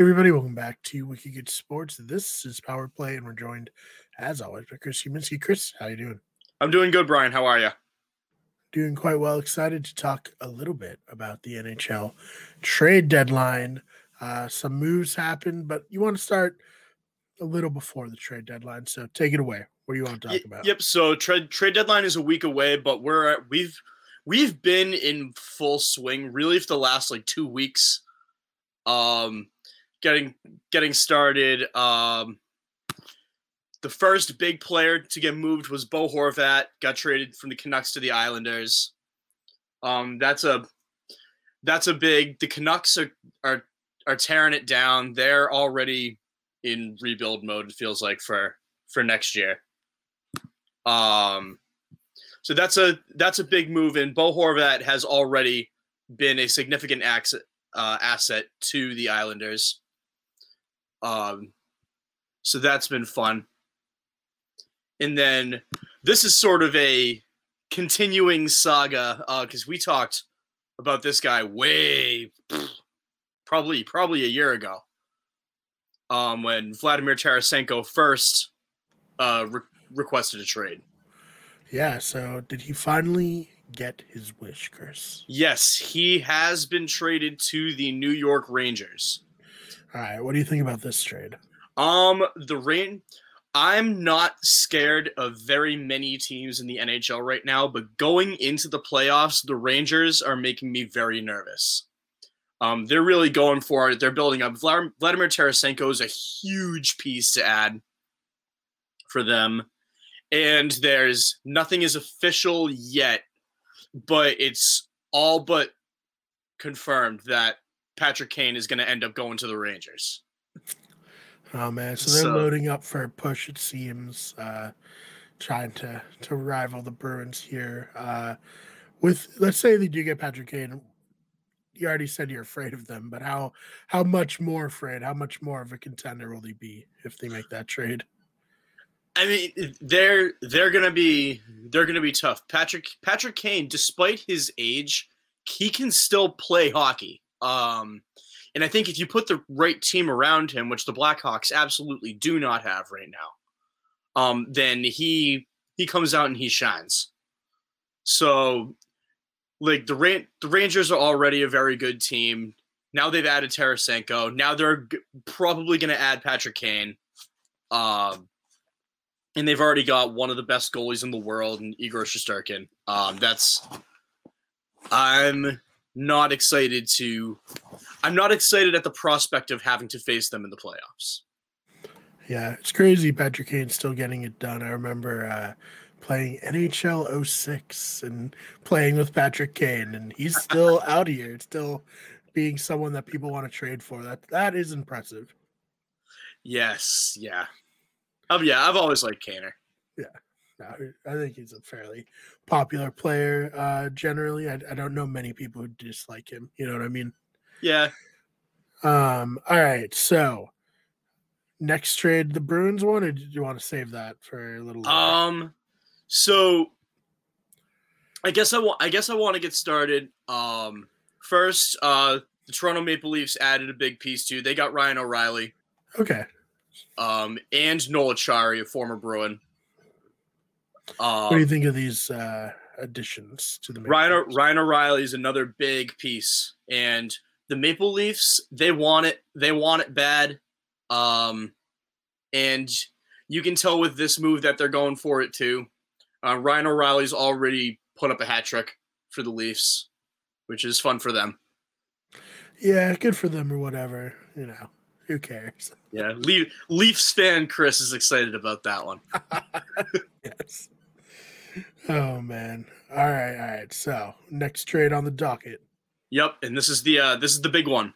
everybody, welcome back to Wicked Good Sports. This is Power Play, and we're joined, as always, by Chris Huminski. Chris, how you doing? I'm doing good, Brian. How are you? Doing quite well. Excited to talk a little bit about the NHL trade deadline. Uh, some moves happened, but you want to start a little before the trade deadline. So take it away. What do you want to talk about? Yep. So trade trade deadline is a week away, but we're at, we've we've been in full swing really for the last like two weeks. Um, getting getting started. Um, the first big player to get moved was Bo Horvat. Got traded from the Canucks to the Islanders. Um, that's a that's a big. The Canucks are are are tearing it down. They're already in rebuild mode. It feels like for for next year. Um, so that's a that's a big move, and Bo Horvat has already been a significant asset uh, asset to the Islanders. Um, so that's been fun. And then this is sort of a continuing saga because we talked about this guy way probably probably a year ago um, when Vladimir Tarasenko first uh, re- requested a trade. Yeah. So did he finally get his wish, Chris? Yes, he has been traded to the New York Rangers. All right. What do you think about this trade? Um, the rain. I'm not scared of very many teams in the NHL right now, but going into the playoffs, the Rangers are making me very nervous. Um, they're really going for it. They're building up. Vladimir Tarasenko is a huge piece to add for them, and there's nothing is official yet, but it's all but confirmed that Patrick Kane is going to end up going to the Rangers. Oh man, so they're So- loading up for a push. It seems, uh, trying to to rival the Bruins here. Uh, with let's say they do get Patrick Kane. You already said you're afraid of them, but how how much more afraid? How much more of a contender will they be if they make that trade? I mean, they're they're gonna be they're gonna be tough. Patrick Patrick Kane, despite his age, he can still play hockey. Um, and I think if you put the right team around him, which the Blackhawks absolutely do not have right now, um, then he he comes out and he shines. So, like the Ran- the Rangers are already a very good team. Now they've added Tarasenko. Now they're g- probably going to add Patrick Kane. Um, and they've already got one of the best goalies in the world, in Igor Shesterkin. Um, that's I'm not excited to. I'm not excited at the prospect of having to face them in the playoffs. Yeah, it's crazy. Patrick Kane's still getting it done. I remember uh, playing NHL 06 and playing with Patrick Kane, and he's still out here, still being someone that people want to trade for. That that is impressive. Yes, yeah, um, yeah. I've always liked Kaner. No, I think he's a fairly popular player. Uh, generally, I, I don't know many people who dislike him. You know what I mean? Yeah, Um. All right. So next trade, the Bruins one, or did you want to save that for a little? later? Um, so I guess I want. I guess I want to get started. Um, first, uh, the Toronto Maple Leafs added a big piece too. They got Ryan O'Reilly, okay. um, and Noel Acciari, a former Bruin. What do you Um, think of these uh, additions to the Maple Ryan, Leafs? Ryan O'Reilly is another big piece, and the Maple Leafs they want it. They want it bad, um, and you can tell with this move that they're going for it too. Uh, Ryan O'Reilly's already put up a hat trick for the Leafs, which is fun for them. Yeah, good for them or whatever. You know, who cares? Yeah, Le- Leafs fan Chris is excited about that one. yes. Oh man. All right, all right. So next trade on the docket. Yep, and this is the uh, this is the big one.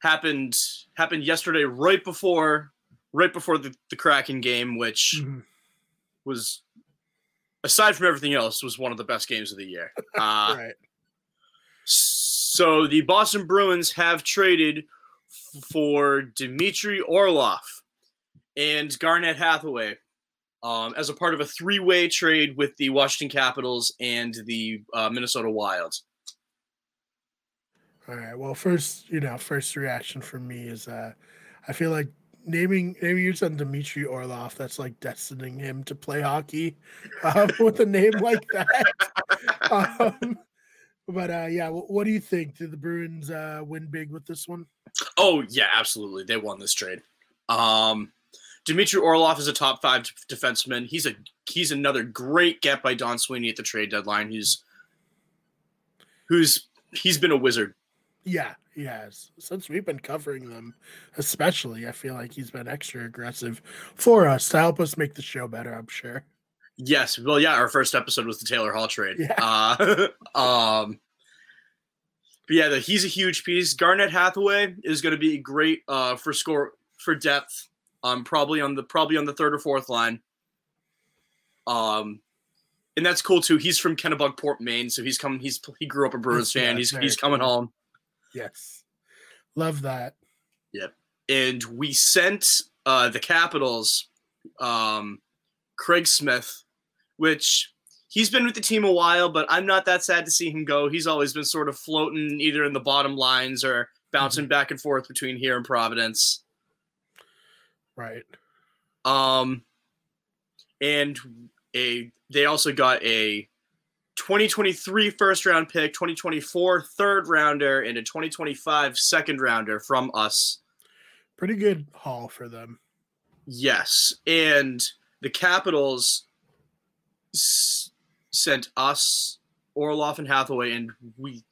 Happened happened yesterday, right before right before the, the Kraken game, which Mhm. was aside from everything else was one of the best games of the year. Uh, right. So the Boston Bruins have traded for Dmitry Orlov and Garnett Hathaway um, as a part of a three-way trade with the Washington Capitals and the uh, Minnesota Wild. All right. Well, first, you know, first reaction from me is uh I feel like naming naming your son Dmitry Orlov, that's like destining him to play hockey um, with a name like that. Um, but uh yeah, wh- what do you think? Did the Bruins uh win big with this one? Oh yeah, absolutely. They won this trade. Um, Dmitry Orlov is a top five defenseman. He's a he's another great get by Don Sweeney at the trade deadline. He's who's he's been a wizard. Yeah, he has. Since we've been covering them, especially, I feel like he's been extra aggressive for us to help us make the show better, I'm sure. Yes, well, yeah. Our first episode was the Taylor Hall trade. Yeah. Uh, um, but yeah, the, he's a huge piece. Garnett Hathaway is going to be great uh, for score for depth. Um, probably on the probably on the third or fourth line. Um, and that's cool too. He's from Kennebunkport, Maine, so he's coming. He's he grew up a Bruins Yeah, fan. He's he's coming cool. home. Yes. Love that. Yep. And we sent uh, the Capitals um, Craig Smith, which he's been with the team a while, but I'm not that sad to see him go. He's always been sort of floating either in the bottom lines or bouncing back and forth between here and Providence. Right. Um, and a they also got a 2023 first round pick, 2024 third rounder, and a 2025 second rounder from us. Pretty good haul for them. Yes, and the Capitals s- sent us Orlov and Hathaway, and we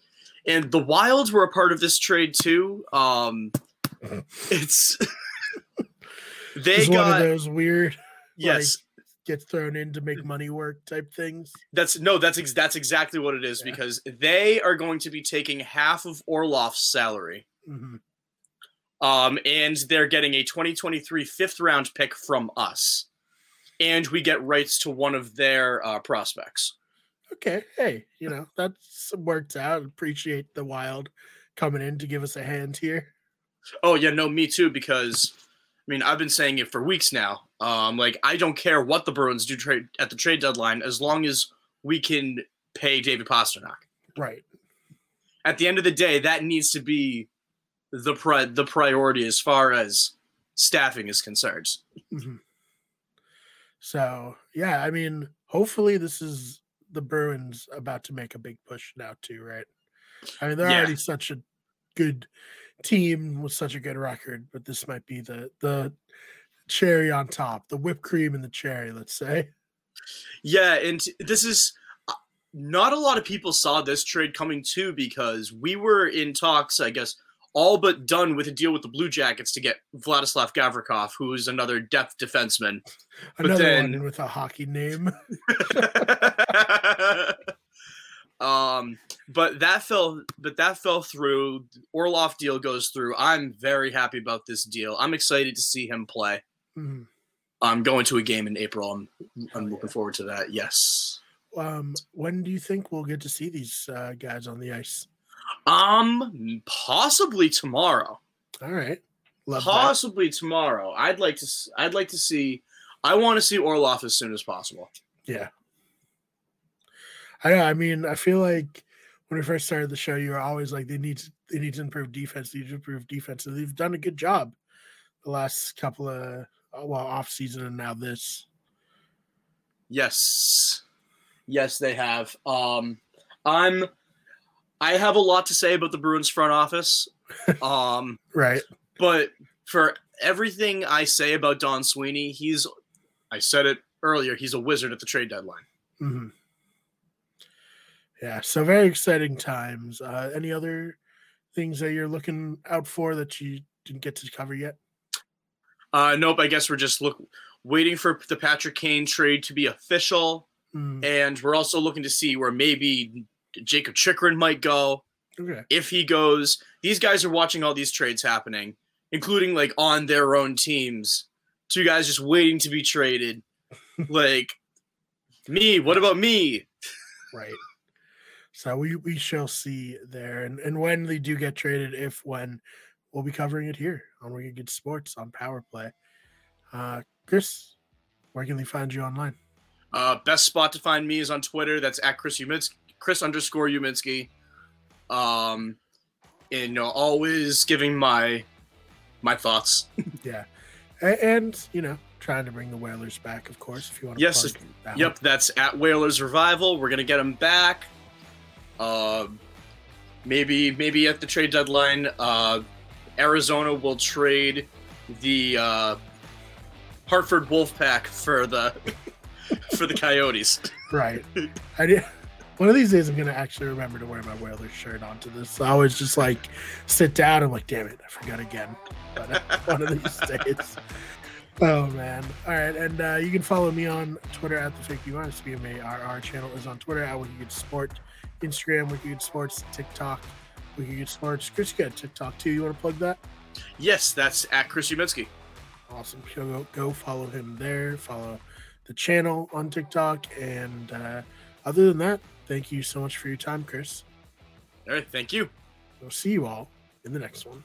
and the Wilds were a part of this trade too. Um, it's they It's one of those weird yes. get thrown in to make money work type things. That's no, that's ex- that's exactly what it is Yeah. because they are going to be taking half of Orlov's salary, hmm um, and they're getting a 2023 fifth round pick from us, and we get rights to one of their uh, prospects. Okay. Hey, you know, that's worked out. Appreciate the wild coming in to give us a hand here. Oh yeah, no, me too. Because I mean, I've been saying it for weeks now. Um, like I don't care what the Bruins do trade at the trade deadline, as long as we can pay David Pastrnak. Right. At the end of the day, that needs to be the pri- the priority as far as staffing is concerned. hmm So yeah, I mean, hopefully this is the Bruins about to make a big push now too, right? I mean, they're Yeah. already such a good team with such a good record, but this might be the the cherry on top, the whipped cream and the cherry, let's say. Yeah, and this is uh, not a lot of people saw this trade coming too because we were in talks, I guess, all but done with a deal with the Blue Jackets to get Vladislav Gavrikov, who is another depth defenseman. But Another then- one with a hockey name. um, but that fell, but that fell through. Orlov deal goes through. I'm very happy about this deal. I'm excited to see him play. Mhm. I'm going to a game in April. I'm, I'm Oh, looking yeah. forward to that. Yes. Um, when do you think we'll get to see these uh, guys on the ice? Um, possibly tomorrow. All right, love that. possibly tomorrow. I'd like to. I'd like to see. I want to see Orlov as soon as possible. Yeah. I know. I mean, I feel like when we first started the show, you were always like they need to they need to improve defense, they need to improve defense. And they've done a good job the last couple of uh, well off season and now this. Yes, yes, they have. Um, I'm. I have a lot to say about the Bruins front office. Um, Right. but for everything I say about Don Sweeney, he's. I said it earlier. He's a wizard at the trade deadline. hmm Yeah. So very exciting times. Uh, any other things that you're looking out for that you didn't get to cover yet? Uh, nope. I guess we're just look waiting for the Patrick Kane trade to be official. Mm, and we're also looking to see where maybe Jakob Chychrun might go. okay. If he goes, these guys are watching all these trades happening, including like on their own teams. Two guys just waiting to be traded. like me, what about me? Right. So we we shall see there, and and when they do get traded, if when, we'll be covering it here on Wicked Good Sports on Power Play. Uh, Chris, where can they find you online? Uh, best spot to find me is on Twitter. That's at Chris Uminsky, Chris underscore Uminsky. Um, and you know, always giving my my thoughts. yeah, A- and you know, trying to bring the Whalers back, of course. If you want to, Yes, that one. Yep, that's at Whalers Revival. We're gonna get him back. Uh, maybe maybe at the trade deadline, uh, Arizona will trade the uh, Hartford Wolfpack for the for the Coyotes. Right. I did. One of these days, I'm gonna actually remember to wear my Whalers shirt onto this. I always just like sit down. I'm like, damn it, I forgot again. But uh, one of these days. Oh man! All right, and uh, you can follow me on Twitter at the fake B minus BMA. Our, our channel is on Twitter at Wicked Sport, Instagram Wicked Sports, TikTok Wicked Sports. Chris, you got TikTok too. You want to plug that? Yes, that's at Chris Umitsky. Awesome. Go, go follow him there. Follow the channel on TikTok. And uh, other than that, thank you so much for your time, Chris. All right, thank you. We'll see you all in the next one.